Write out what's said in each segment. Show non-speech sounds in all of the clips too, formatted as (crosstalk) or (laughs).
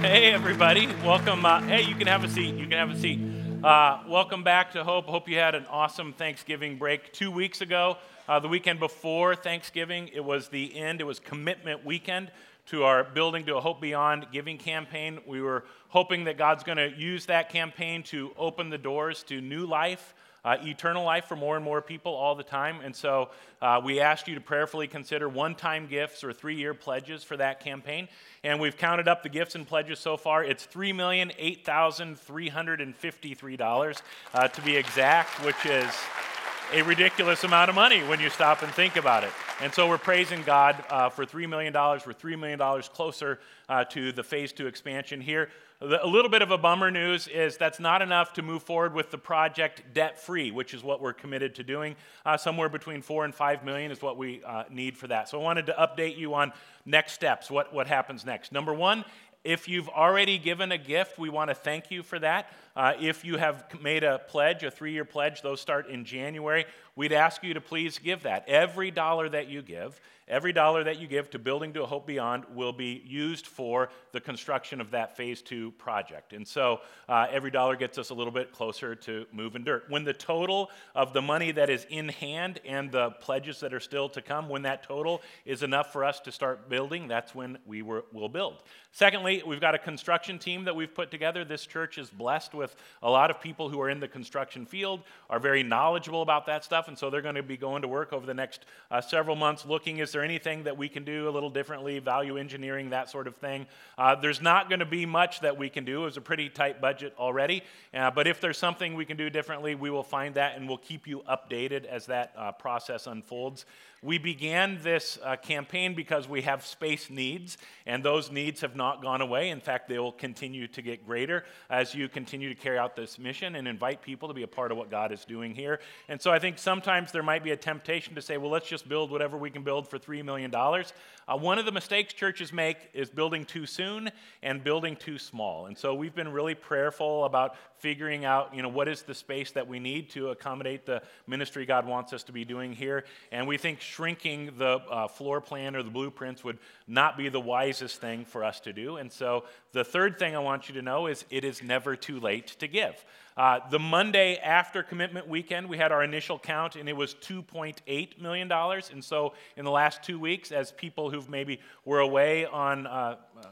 Hey, everybody. Welcome. Uh, hey, you can have a seat. You can have a seat. Uh, welcome back to Hope. Hope you had an awesome Thanksgiving break two weeks ago. Uh, the weekend before Thanksgiving, it was the end, it was commitment weekend to our Building to a Hope Beyond giving campaign. We were hoping that God's going to use that campaign to open the doors to new life uh, eternal life for more and more people all the time. And so uh, we asked you to prayerfully consider one time gifts or three year pledges for that campaign. And we've counted up the gifts and pledges so far. It's $3,008,353 uh, to be exact, which is a ridiculous amount of money when you stop and think about it. And so we're praising God uh, for $3 million. We're $3 million closer uh, to the phase two expansion here. A little bit of a bummer news is that's not enough to move forward with the project debt free, which is what we're committed to doing. Uh, somewhere between four and five million is what we uh, need for that. So I wanted to update you on next steps, what, what happens next. Number one, if you've already given a gift, we want to thank you for that. Uh, if you have made a pledge, a three year pledge, those start in January, we'd ask you to please give that. Every dollar that you give Every dollar that you give to Building to a Hope Beyond will be used for the construction of that phase two project. And so uh, every dollar gets us a little bit closer to moving dirt. When the total of the money that is in hand and the pledges that are still to come, when that total is enough for us to start building, that's when we will build. Secondly, we've got a construction team that we've put together. This church is blessed with a lot of people who are in the construction field, are very knowledgeable about that stuff, and so they're going to be going to work over the next uh, several months looking is there anything that we can do a little differently, value engineering, that sort of thing? Uh, there's not going to be much that we can do. It was a pretty tight budget already. Uh, but if there's something we can do differently, we will find that and we'll keep you updated as that uh, process unfolds. We began this uh, campaign because we have space needs, and those needs have not gone away. In fact, they will continue to get greater as you continue to carry out this mission and invite people to be a part of what God is doing here. And so I think sometimes there might be a temptation to say, well, let's just build whatever we can build for $3 million. Uh, one of the mistakes churches make is building too soon and building too small. And so we've been really prayerful about figuring out, you know, what is the space that we need to accommodate the ministry God wants us to be doing here. And we think shrinking the uh, floor plan or the blueprints would not be the wisest thing for us to do. And so the third thing I want you to know is it is never too late to give. Uh, the Monday after commitment weekend, we had our initial count, and it was $2.8 million. And so, in the last two weeks, as people who've maybe were away on uh, uh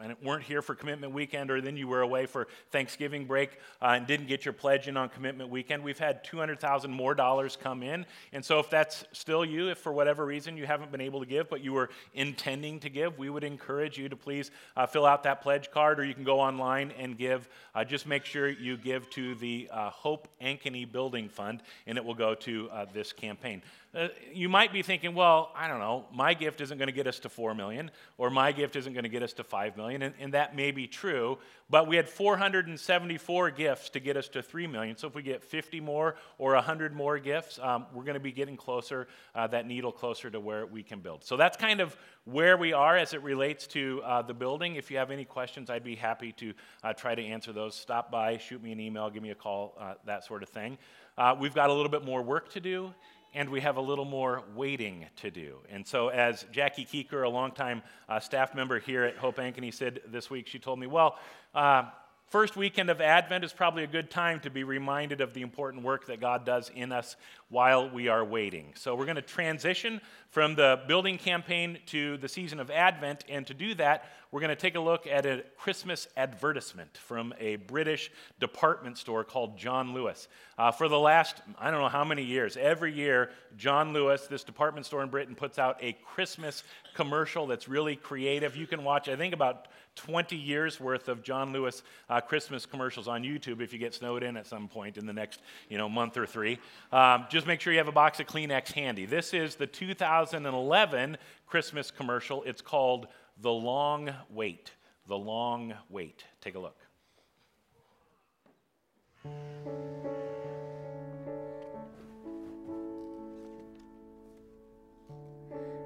and it weren't here for commitment weekend, or then you were away for Thanksgiving break uh, and didn't get your pledge in on commitment weekend, we've had 200,000 more dollars come in. And so, if that's still you, if for whatever reason you haven't been able to give, but you were intending to give, we would encourage you to please uh, fill out that pledge card, or you can go online and give. Uh, just make sure you give to the uh, Hope Ankeny Building Fund, and it will go to uh, this campaign. Uh, you might be thinking, well, I don't know, my gift isn't going to get us to 4 million, or my gift isn't going to get us to 5 million, and, and, that may be true, but we had 474 gifts to get us to 3 million. So if we get 50 more or 100 more gifts, um, we're going to be getting closer, uh, that needle closer to where we can build. So that's kind of where we are as it relates to uh, the building. If you have any questions, I'd be happy to uh, try to answer those. Stop by, shoot me an email, give me a call, uh, that sort of thing. Uh, we've got a little bit more work to do and we have a little more waiting to do. And so, as Jackie Keeker, a longtime uh, staff member here at Hope Ankeny, said this week, she told me, Well, uh, first weekend of Advent is probably a good time to be reminded of the important work that God does in us while we are waiting. So, we're going to transition from the building campaign to the season of Advent. And to do that, we're going to take a look at a Christmas advertisement from a British department store called John Lewis. Uh, for the last, I don't know how many years, every year, John Lewis, this department store in Britain, puts out a Christmas commercial that's really creative. You can watch, I think, about 20 years worth of John Lewis uh, Christmas commercials on YouTube if you get snowed in at some point in the next you know, month or three. Um, just make sure you have a box of Kleenex handy. This is the 2011 Christmas commercial. It's called The Long Wait. The Long Wait. Take a look.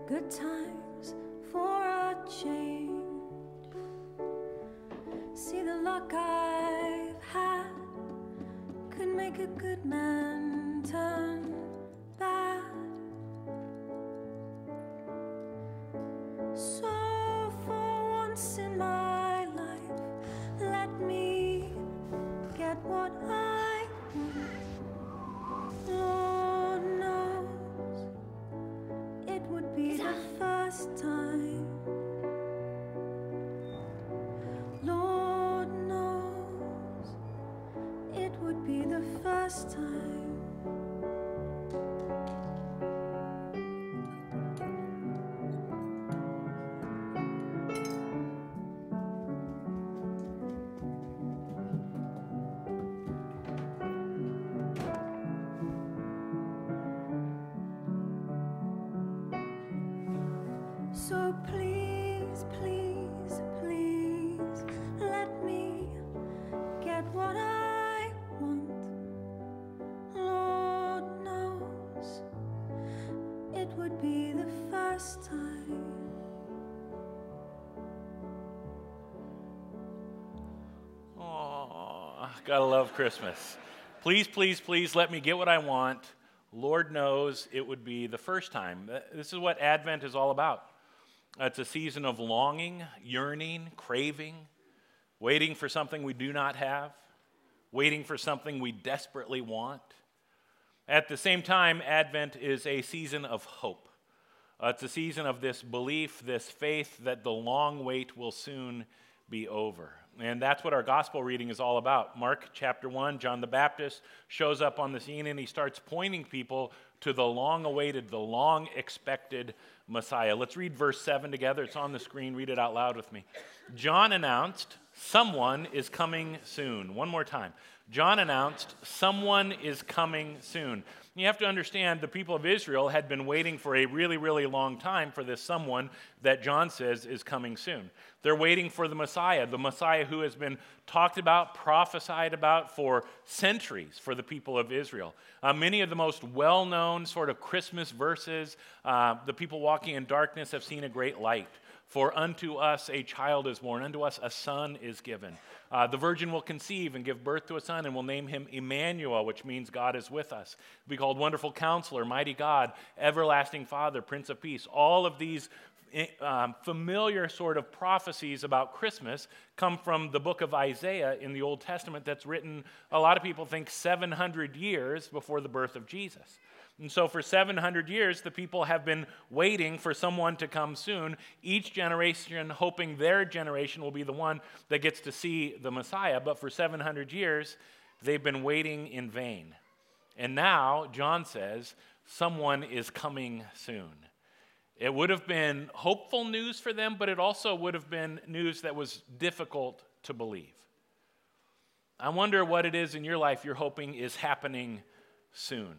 Good times for a change See the luck I've had could make a good man so, for once in my life, let me get what I want. Lord knows it would be the first time. Lord knows it would be the first time. Gotta love Christmas. Please, please, please let me get what I want. Lord knows it would be the first time. This is what Advent is all about. It's a season of longing, yearning, craving, waiting for something we do not have, waiting for something we desperately want. At the same time, Advent is a season of hope. Uh, it's a season of this belief, this faith that the long wait will soon be over. And that's what our gospel reading is all about. Mark chapter 1, John the Baptist shows up on the scene and he starts pointing people to the long awaited, the long expected Messiah. Let's read verse 7 together. It's on the screen. Read it out loud with me. John announced, Someone is coming soon. One more time. John announced, Someone is coming soon. You have to understand the people of Israel had been waiting for a really, really long time for this someone that John says is coming soon. They're waiting for the Messiah, the Messiah who has been talked about, prophesied about for centuries for the people of Israel. Uh, many of the most well known sort of Christmas verses, uh, the people walking in darkness have seen a great light. For unto us a child is born, unto us a son is given. Uh, the virgin will conceive and give birth to a son, and will name him Emmanuel, which means God is with us. He'll be called Wonderful Counselor, Mighty God, Everlasting Father, Prince of Peace. All of these um, familiar sort of prophecies about Christmas come from the book of Isaiah in the Old Testament that's written, a lot of people think, 700 years before the birth of Jesus. And so, for 700 years, the people have been waiting for someone to come soon, each generation hoping their generation will be the one that gets to see the Messiah. But for 700 years, they've been waiting in vain. And now, John says, someone is coming soon. It would have been hopeful news for them, but it also would have been news that was difficult to believe. I wonder what it is in your life you're hoping is happening soon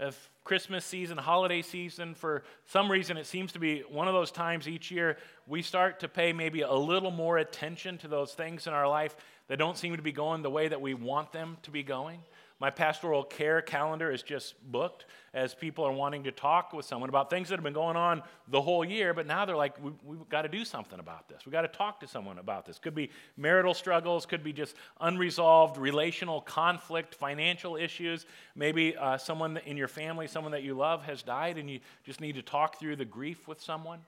of Christmas season, holiday season, for some reason it seems to be one of those times each year we start to pay maybe a little more attention to those things in our life that don't seem to be going the way that we want them to be going. My pastoral care calendar is just booked as people are wanting to talk with someone about things that have been going on the whole year, but now they're like, we, have got to do something about this. We've got to talk to someone about this. Could be marital struggles, could be just unresolved relational conflict, financial issues. Maybe uh, someone in your family, someone that you love, has died, and you just need to talk through the grief with someone.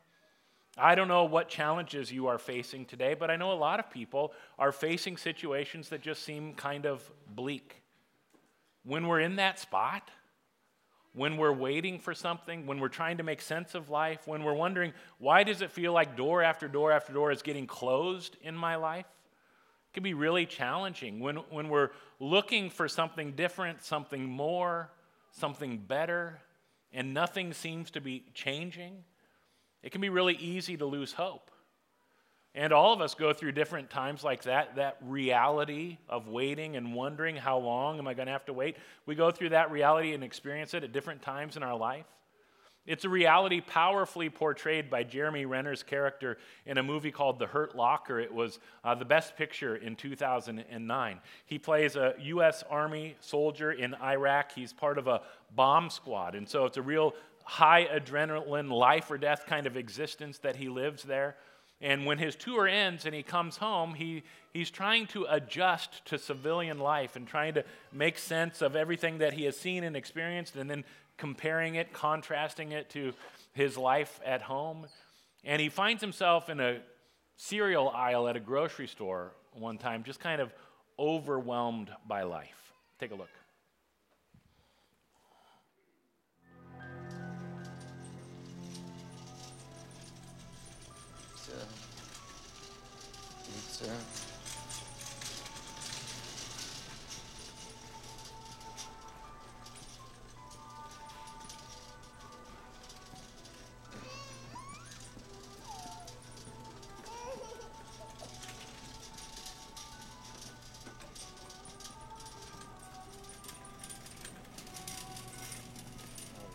I don't know what challenges you are facing today, but I know a lot of people are facing situations that just seem kind of bleak when we're in that spot, when we're waiting for something, when we're trying to make sense of life, when we're wondering, why does it feel like door after door after door is getting closed in my life? It can be really challenging. When, when we're looking for something different, something more, something better, and nothing seems to be changing, it can be really easy to lose hope. And all of us go through different times like that, that reality of waiting and wondering how long am I going to have to wait. We go through that reality and experience it at different times in our life. It's a reality powerfully portrayed by Jeremy Renner's character in a movie called The Hurt Locker. It was uh, the best picture in 2009. He plays a U.S. Army soldier in Iraq. He's part of a bomb squad. And so it's a real high adrenaline, life or death kind of existence that he lives there. And when his tour ends and he comes home, he, he's trying to adjust to civilian life and trying to make sense of everything that he has seen and experienced and then comparing it, contrasting it to his life at home. And he finds himself in a cereal aisle at a grocery store one time, just kind of overwhelmed by life. Take a look. So.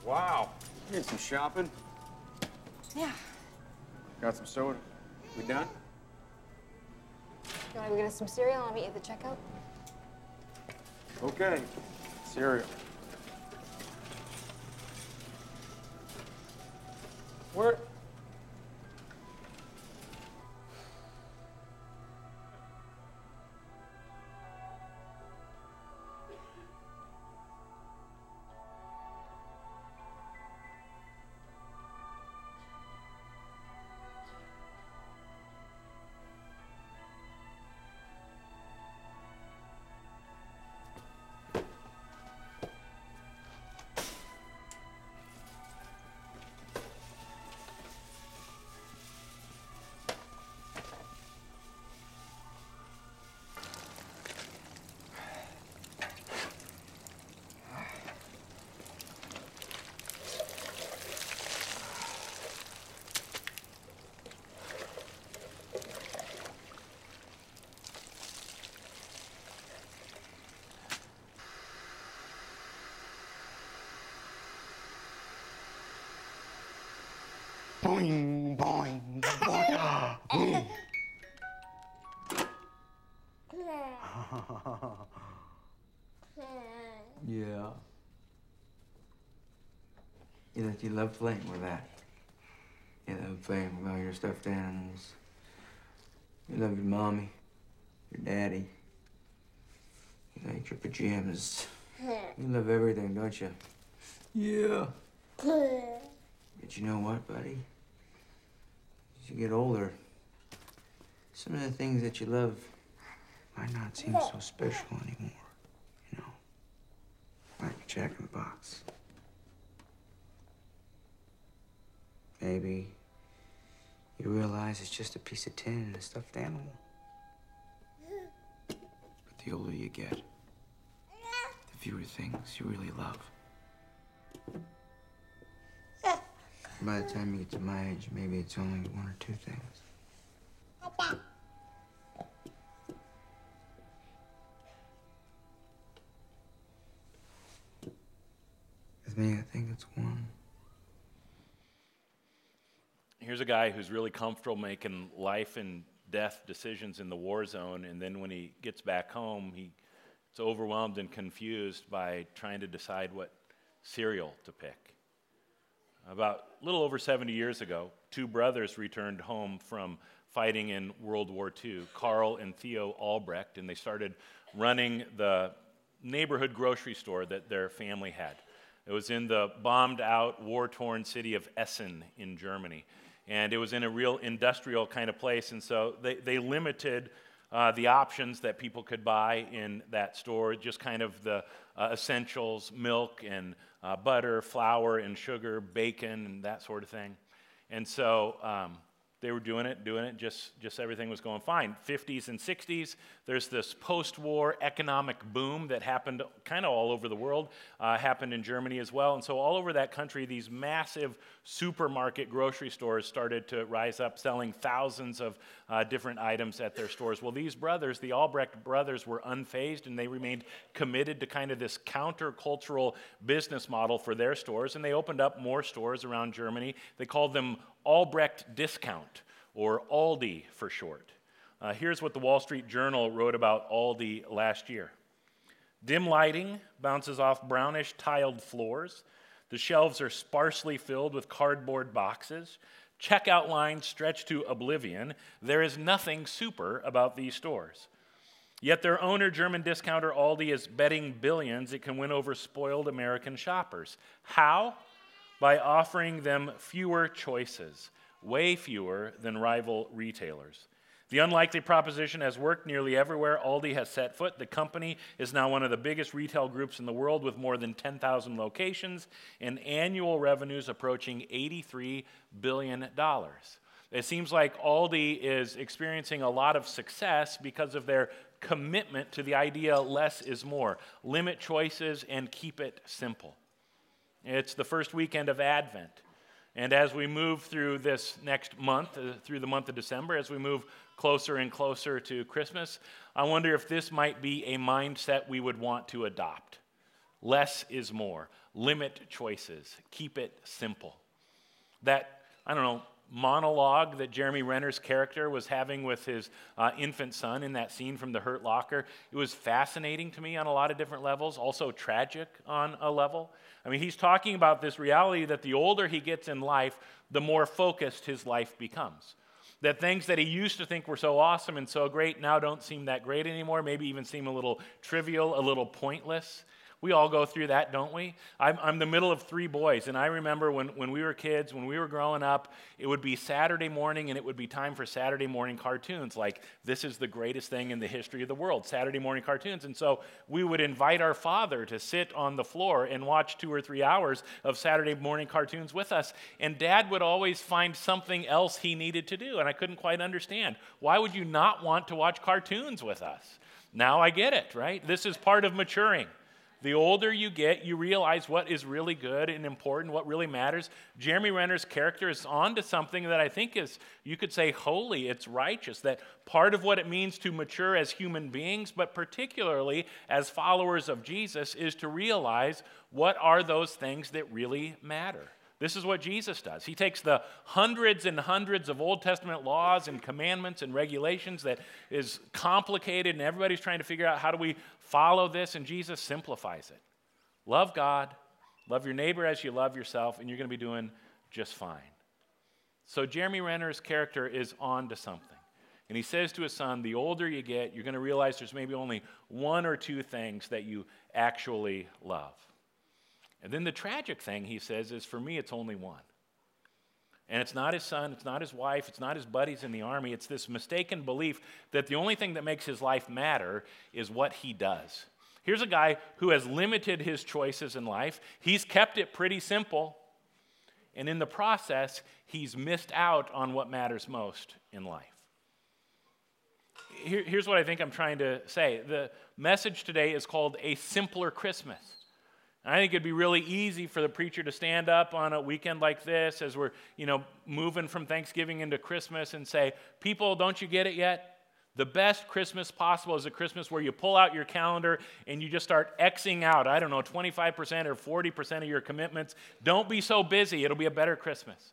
Wow. You did some shopping. Yeah. Got some soda. We done? To get us some cereal? I'll meet you at the checkout. Okay. Cereal. Boing, boing, boing. (laughs) boing. (laughs) Yeah. You know, you love playing with that. You love playing with all your stuffed animals. You love your mommy, your daddy. You like your pajamas. You love everything, don't you? (laughs) Yeah. But you know what, buddy? Get older, some of the things that you love might not seem so special anymore. You know, like a Jack in the Box. Maybe you realize it's just a piece of tin and a stuffed animal. But the older you get, the fewer things you really love. By the time you get to my age, maybe it's only one or two things. With me, I think it's one. Here's a guy who's really comfortable making life and death decisions in the war zone, and then when he gets back home, he's overwhelmed and confused by trying to decide what cereal to pick. About a little over 70 years ago, two brothers returned home from fighting in World War II, Karl and Theo Albrecht, and they started running the neighborhood grocery store that their family had. It was in the bombed out, war torn city of Essen in Germany. And it was in a real industrial kind of place, and so they, they limited uh, the options that people could buy in that store, just kind of the uh, essentials, milk and uh, butter, flour and sugar, bacon, and that sort of thing. And so um, they were doing it, doing it, just, just everything was going fine. 50s and 60s, there's this post war economic boom that happened kind of all over the world, uh, happened in Germany as well. And so, all over that country, these massive supermarket grocery stores started to rise up, selling thousands of uh, different items at their stores. Well, these brothers, the Albrecht brothers, were unfazed and they remained committed to kind of this countercultural business model for their stores. And they opened up more stores around Germany. They called them Albrecht Discount, or Aldi for short. Uh, here's what the Wall Street Journal wrote about Aldi last year Dim lighting bounces off brownish tiled floors. The shelves are sparsely filled with cardboard boxes. Checkout lines stretch to oblivion. There is nothing super about these stores. Yet their owner, German discounter Aldi, is betting billions it can win over spoiled American shoppers. How? By offering them fewer choices, way fewer than rival retailers. The unlikely proposition has worked nearly everywhere Aldi has set foot. The company is now one of the biggest retail groups in the world with more than 10,000 locations and annual revenues approaching $83 billion. It seems like Aldi is experiencing a lot of success because of their commitment to the idea less is more. Limit choices and keep it simple. It's the first weekend of Advent. And as we move through this next month, uh, through the month of December, as we move closer and closer to Christmas, I wonder if this might be a mindset we would want to adopt. Less is more. Limit choices. Keep it simple. That, I don't know, monologue that Jeremy Renner's character was having with his uh, infant son in that scene from The Hurt Locker, it was fascinating to me on a lot of different levels, also tragic on a level. I mean, he's talking about this reality that the older he gets in life, the more focused his life becomes. That things that he used to think were so awesome and so great now don't seem that great anymore, maybe even seem a little trivial, a little pointless. We all go through that, don't we? I'm, I'm, the middle of three boys, and I remember when, when we were kids, when we were growing up, it would be Saturday morning, and it would be time for Saturday morning cartoons. Like, this is the greatest thing in the history of the world Saturday morning cartoons. And so we would invite our father to sit on the floor and watch two or three hours of Saturday morning cartoons with us. And dad would always find something else he needed to do, and I couldn't quite understand. Why would you not want to watch cartoons with us? Now I get it, right? This is part of maturing. The older you get, you realize what is really good and important, what really matters. Jeremy Renner's character is on to something that I think is, you could say, holy, it's righteous, that part of what it means to mature as human beings, but particularly as followers of Jesus, is to realize what are those things that really matter. This is what Jesus does. He takes the hundreds and hundreds of Old Testament laws and commandments and regulations that is complicated, and everybody's trying to figure out how do we follow this, and Jesus simplifies it. Love God, love your neighbor as you love yourself, and you're going to be doing just fine. So Jeremy Renner's character is on to something. And he says to his son, The older you get, you're going to realize there's maybe only one or two things that you actually love. And then the tragic thing, he says, is for me, it's only one. And it's not his son, it's not his wife, it's not his buddies in the army. It's this mistaken belief that the only thing that makes his life matter is what he does. Here's a guy who has limited his choices in life, he's kept it pretty simple. And in the process, he's missed out on what matters most in life. Here, here's what I think I'm trying to say the message today is called A Simpler Christmas. I think it'd be really easy for the preacher to stand up on a weekend like this as we're, you know, moving from Thanksgiving into Christmas and say, "People, don't you get it yet? The best Christmas possible is a Christmas where you pull out your calendar and you just start Xing out, I don't know, 25% or 40% of your commitments. Don't be so busy. It'll be a better Christmas.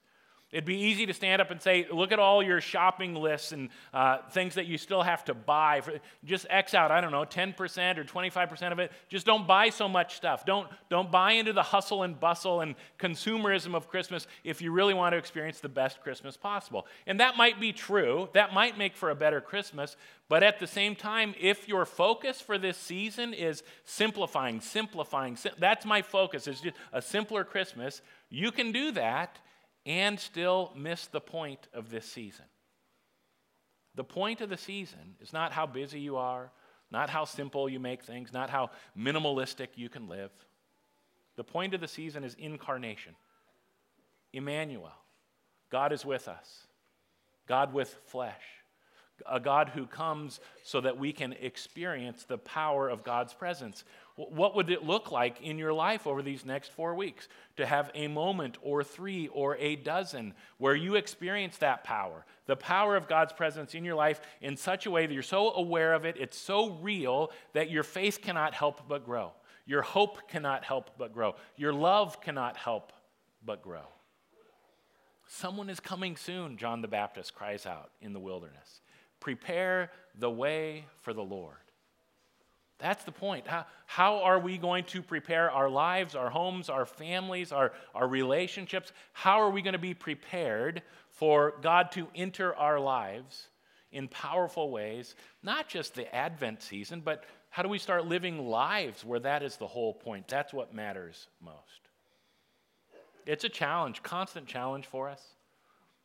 It'd be easy to stand up and say, look at all your shopping lists and uh, things that you still have to buy. For, just X out, I don't know, 10% or 25% of it. Just don't buy so much stuff. Don't, don't buy into the hustle and bustle and consumerism of Christmas if you really want to experience the best Christmas possible. And that might be true. That might make for a better Christmas. But at the same time, if your focus for this season is simplifying, simplifying, sim- that's my focus, is just a simpler Christmas, you can do that and still miss the point of this season. The point of the season is not how busy you are, not how simple you make things, not how minimalistic you can live. The point of the season is incarnation. Emmanuel, God is with us, God with flesh a God who comes so that we can experience the power of God's presence. What would it look like in your life over these next four weeks to have a moment or three or a dozen where you experience that power, the power of God's presence in your life in such a way that you're so aware of it, it's so real that your faith cannot help but grow, your hope cannot help but grow, your love cannot help but grow. Someone is coming soon, John the Baptist cries out in the wilderness. Prepare the way for the Lord. That's the point. How, how are we going to prepare our lives, our homes, our families, our, our relationships? How are we going to be prepared for God to enter our lives in powerful ways? Not just the Advent season, but how do we start living lives where that is the whole point? That's what matters most. It's a challenge, constant challenge for us.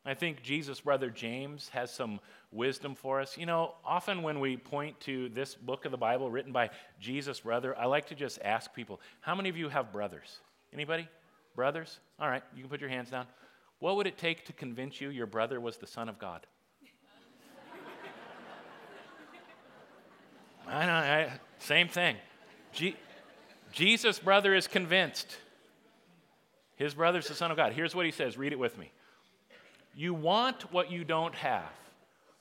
I think Jesus' brother James has some wisdom for us. You know, often when we point to this book of the Bible written by Jesus' brother, I like to just ask people, how many of you have brothers? Anybody? Brothers? All right, you can put your hands down. What would it take to convince you your brother was the Son of God? (laughs) I I, same thing. Je- Jesus' brother is convinced. His brother's the Son of God. Here's what he says read it with me. You want what you don't have,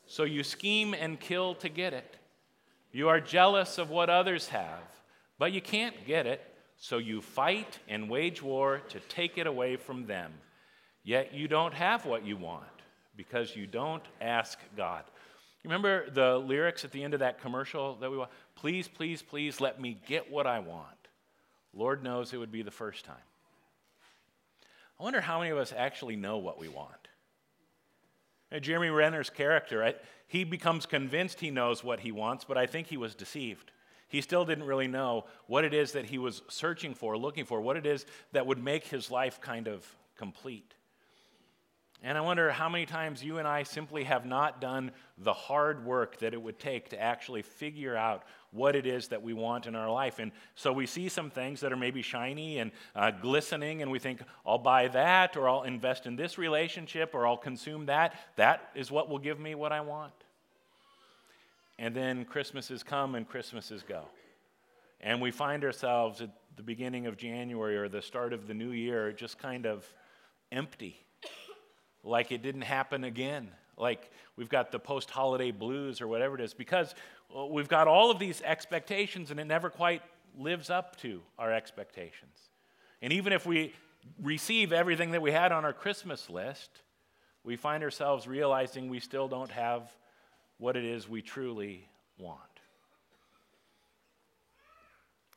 so you scheme and kill to get it. You are jealous of what others have, but you can't get it, So you fight and wage war to take it away from them. Yet you don't have what you want because you don't ask God. You Remember the lyrics at the end of that commercial that we want? Please, please, please let me get what I want. Lord knows it would be the first time. I wonder how many of us actually know what we want. Jeremy Renner's character, I, he becomes convinced he knows what he wants, but I think he was deceived. He still didn't really know what it is that he was searching for, looking for, what it is that would make his life kind of complete. And I wonder how many times you and I simply have not done the hard work that it would take to actually figure out what it is that we want in our life. And so we see some things that are maybe shiny and uh, glistening, and we think, I'll buy that, or I'll invest in this relationship, or I'll consume that. That is what will give me what I want. And then Christmases come and Christmases go. And we find ourselves at the beginning of January or the start of the new year just kind of empty like it didn't happen again, like we've got the post holiday blues or whatever it is, because uh, we've got all of these expectations and it never quite lives up to our expectations. And even if we receive everything that we had on our Christmas list, we find ourselves realizing we still don't have what it is we truly want.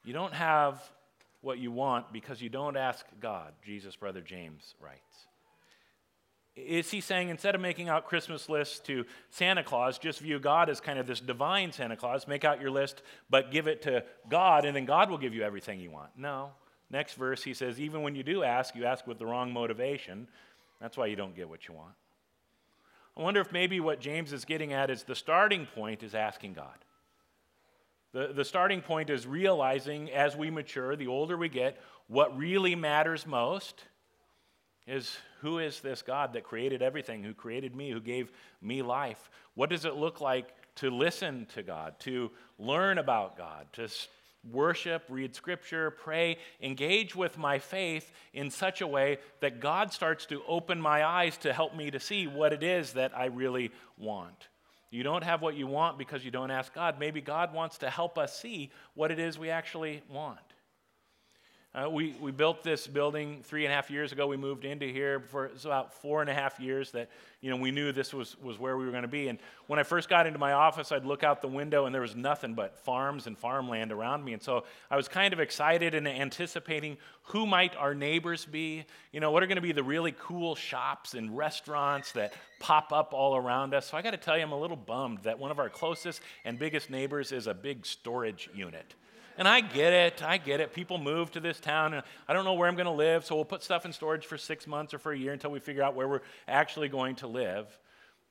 You don't have what you want because you don't ask God, Jesus' brother James writes. Is he saying instead of making out Christmas lists to Santa Claus, just view God as kind of this divine Santa Claus, make out your list, but give it to God, and then God will give you everything you want? No. Next verse, he says, even when you do ask, you ask with the wrong motivation. That's why you don't get what you want. I wonder if maybe what James is getting at is the starting point is asking God. The, the starting point is realizing as we mature, the older we get, what really matters most is who is this God that created everything, who created me, who gave me life? What does it look like to listen to God, to learn about God, to worship, read scripture, pray, engage with my faith in such a way that God starts to open my eyes to help me to see what it is that I really want? You don't have what you want because you don't ask God. Maybe God wants to help us see what it is we actually want. Uh, we, we built this building three and a half years ago. We moved into here for about four and a half years that you know, we knew this was, was where we were going to be. And when I first got into my office, I'd look out the window and there was nothing but farms and farmland around me. And so I was kind of excited and anticipating who might our neighbors be. You know, what are going to be the really cool shops and restaurants that pop up all around us. So I got to tell you, I'm a little bummed that one of our closest and biggest neighbors is a big storage unit. And I get it. I get it. People move to this town, and I don't know where I'm going to live, so we'll put stuff in storage for six months or for a year until we figure out where we're actually going to live.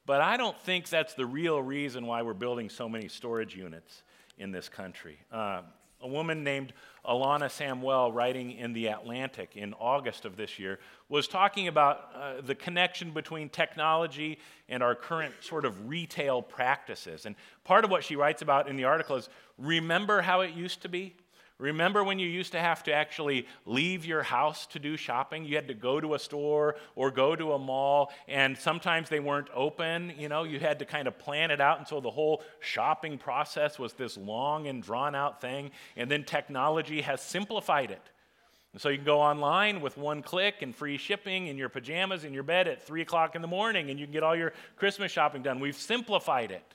But I don't think that's the real reason why we're building so many storage units in this country. Uh, a woman named Alana Samuel, writing in The Atlantic in August of this year, was talking about uh, the connection between technology and our current sort of retail practices. And part of what she writes about in the article is remember how it used to be? Remember when you used to have to actually leave your house to do shopping? You had to go to a store or go to a mall, and sometimes they weren't open. You know, you had to kind of plan it out, and so the whole shopping process was this long and drawn out thing. And then technology has simplified it. And so you can go online with one click and free shipping in your pajamas in your bed at 3 o'clock in the morning, and you can get all your Christmas shopping done. We've simplified it.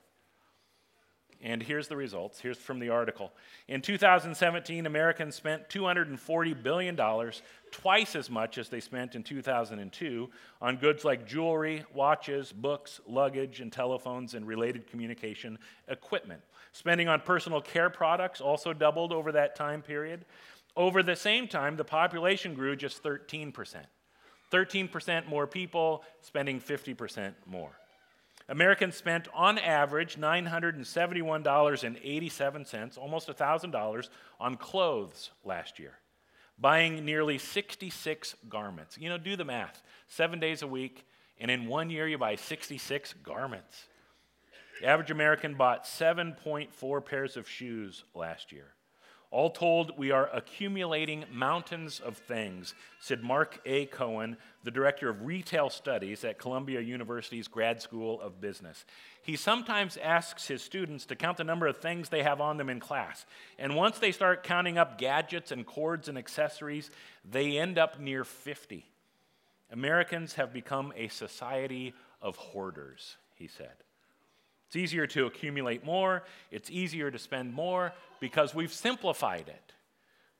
And here's the results. Here's from the article. In 2017, Americans spent $240 billion, twice as much as they spent in 2002, on goods like jewelry, watches, books, luggage, and telephones and related communication equipment. Spending on personal care products also doubled over that time period. Over the same time, the population grew just 13%. 13% more people spending 50% more. Americans spent on average $971.87, almost $1,000, on clothes last year, buying nearly 66 garments. You know, do the math seven days a week, and in one year you buy 66 garments. The average American bought 7.4 pairs of shoes last year. All told, we are accumulating mountains of things, said Mark A. Cohen, the director of retail studies at Columbia University's Grad School of Business. He sometimes asks his students to count the number of things they have on them in class. And once they start counting up gadgets and cords and accessories, they end up near 50. Americans have become a society of hoarders, he said. It's easier to accumulate more, it's easier to spend more because we've simplified it.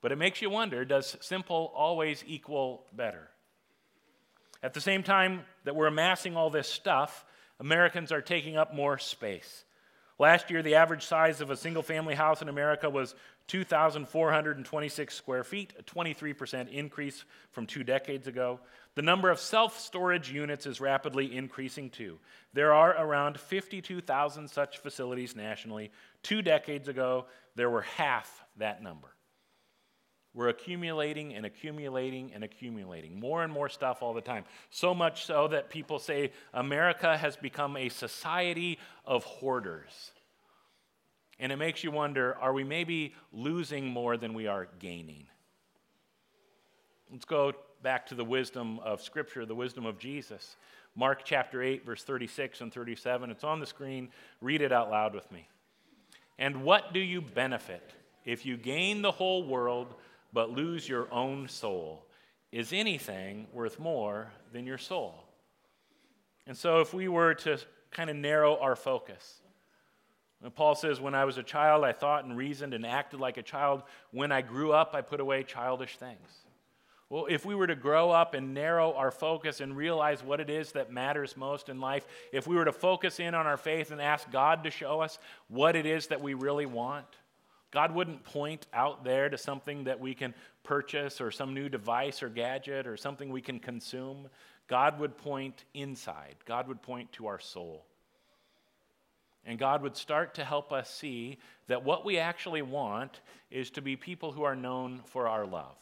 But it makes you wonder does simple always equal better? At the same time that we're amassing all this stuff, Americans are taking up more space. Last year, the average size of a single family house in America was 2,426 square feet, a 23% increase from two decades ago. The number of self storage units is rapidly increasing too. There are around 52,000 such facilities nationally. Two decades ago, there were half that number. We're accumulating and accumulating and accumulating more and more stuff all the time. So much so that people say America has become a society of hoarders. And it makes you wonder are we maybe losing more than we are gaining? Let's go back to the wisdom of Scripture, the wisdom of Jesus. Mark chapter 8, verse 36 and 37. It's on the screen. Read it out loud with me. And what do you benefit if you gain the whole world but lose your own soul? Is anything worth more than your soul? And so, if we were to kind of narrow our focus, Paul says, When I was a child, I thought and reasoned and acted like a child. When I grew up, I put away childish things. Well, if we were to grow up and narrow our focus and realize what it is that matters most in life, if we were to focus in on our faith and ask God to show us what it is that we really want, God wouldn't point out there to something that we can purchase or some new device or gadget or something we can consume. God would point inside, God would point to our soul. And God would start to help us see that what we actually want is to be people who are known for our love.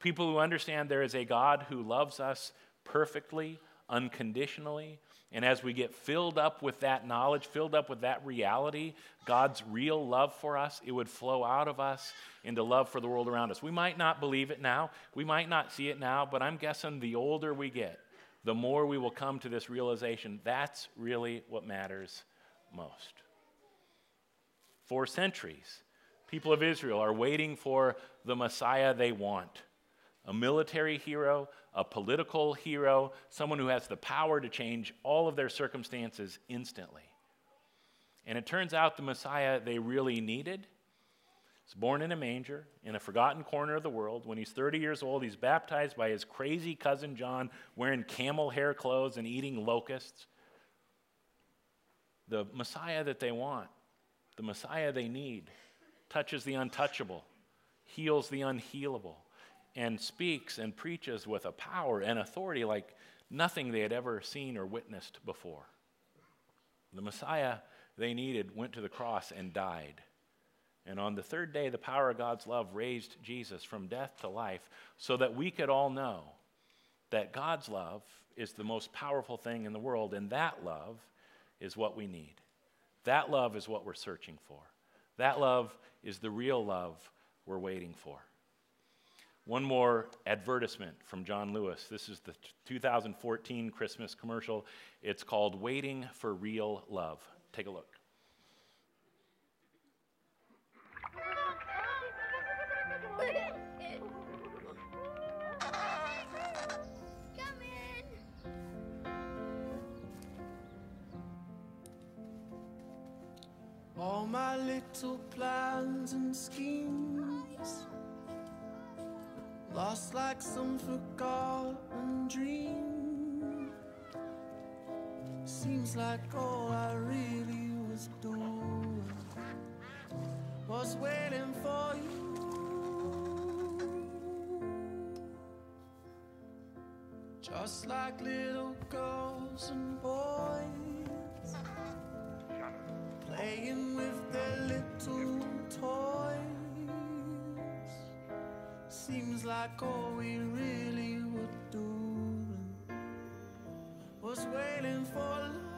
People who understand there is a God who loves us perfectly, unconditionally. And as we get filled up with that knowledge, filled up with that reality, God's real love for us, it would flow out of us into love for the world around us. We might not believe it now, we might not see it now, but I'm guessing the older we get, the more we will come to this realization that's really what matters most. For centuries, people of Israel are waiting for the Messiah they want a military hero, a political hero, someone who has the power to change all of their circumstances instantly. And it turns out the Messiah they really needed is born in a manger in a forgotten corner of the world. When he's 30 years old, he's baptized by his crazy cousin John, wearing camel hair clothes and eating locusts the Messiah that they want, the Messiah they need, touches the untouchable, heals the unhealable, and speaks and preaches with a power and authority like nothing they had ever seen or witnessed before. The Messiah they needed went to the cross and died. And on the third day, the power of God's love raised Jesus from death to life so that we could all know that God's love is the most powerful thing in the world, and that love is what we need. That love is what we're searching for. That love is the real love we're waiting for. One more advertisement from John Lewis. This is the 2014 Christmas commercial. It's called Waiting for Real Love. Take a look. All my little plans and schemes Lost like some forgotten dream Seems like all I really was doing Was waiting for you Just like little girls and boys playing with their little toys. Seems like all we really were doing was waiting for love.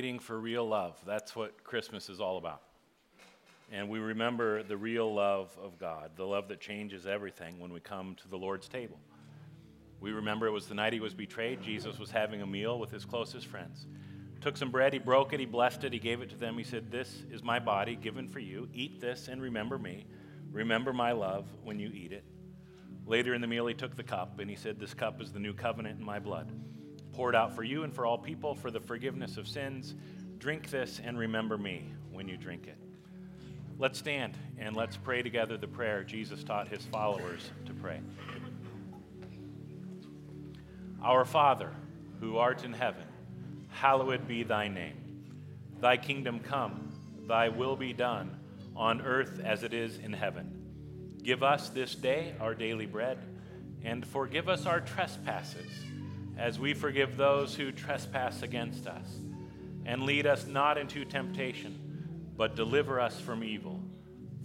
Waiting for real love. That's what Christmas is all about. And we remember the real love of God, the love that changes everything when we come to the Lord's table. We remember it was the night he was betrayed. Jesus was having a meal with his closest friends. Took some bread, he broke it, he blessed it, he gave it to them. He said, This is my body given for you. Eat this and remember me. Remember my love when you eat it. Later in the meal, he took the cup and he said, This cup is the new covenant in my blood, poured out for you and for all people for the forgiveness of sins. Drink this and remember me when you drink it. Let's stand and let's pray together the prayer Jesus taught his followers to pray. Our Father, who art in heaven, hallowed be thy name. Thy kingdom come, thy will be done, on earth as it is in heaven. Give us this day our daily bread, and forgive us our trespasses, as we forgive those who trespass against us. And lead us not into temptation, but deliver us from evil.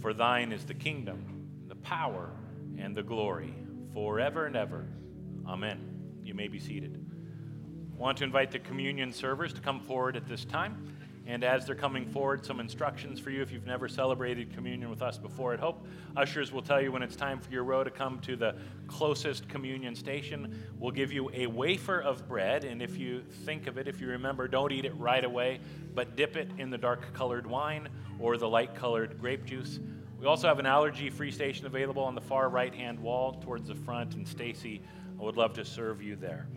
For thine is the kingdom, the power, and the glory, forever and ever. Amen. You may be seated. I want to invite the communion servers to come forward at this time. And as they're coming forward, some instructions for you if you've never celebrated communion with us before at Hope. Ushers will tell you when it's time for your row to come to the closest communion station. We'll give you a wafer of bread, and if you think of it, if you remember, don't eat it right away, but dip it in the dark colored wine or the light colored grape juice. We also have an allergy free station available on the far right hand wall towards the front, and Stacy would love to serve you there.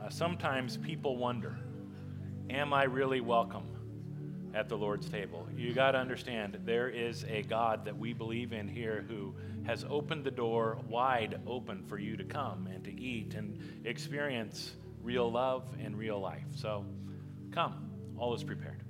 Uh, sometimes people wonder, am I really welcome at the Lord's table? You got to understand, there is a God that we believe in here who has opened the door wide open for you to come and to eat and experience real love and real life. So come, all is prepared.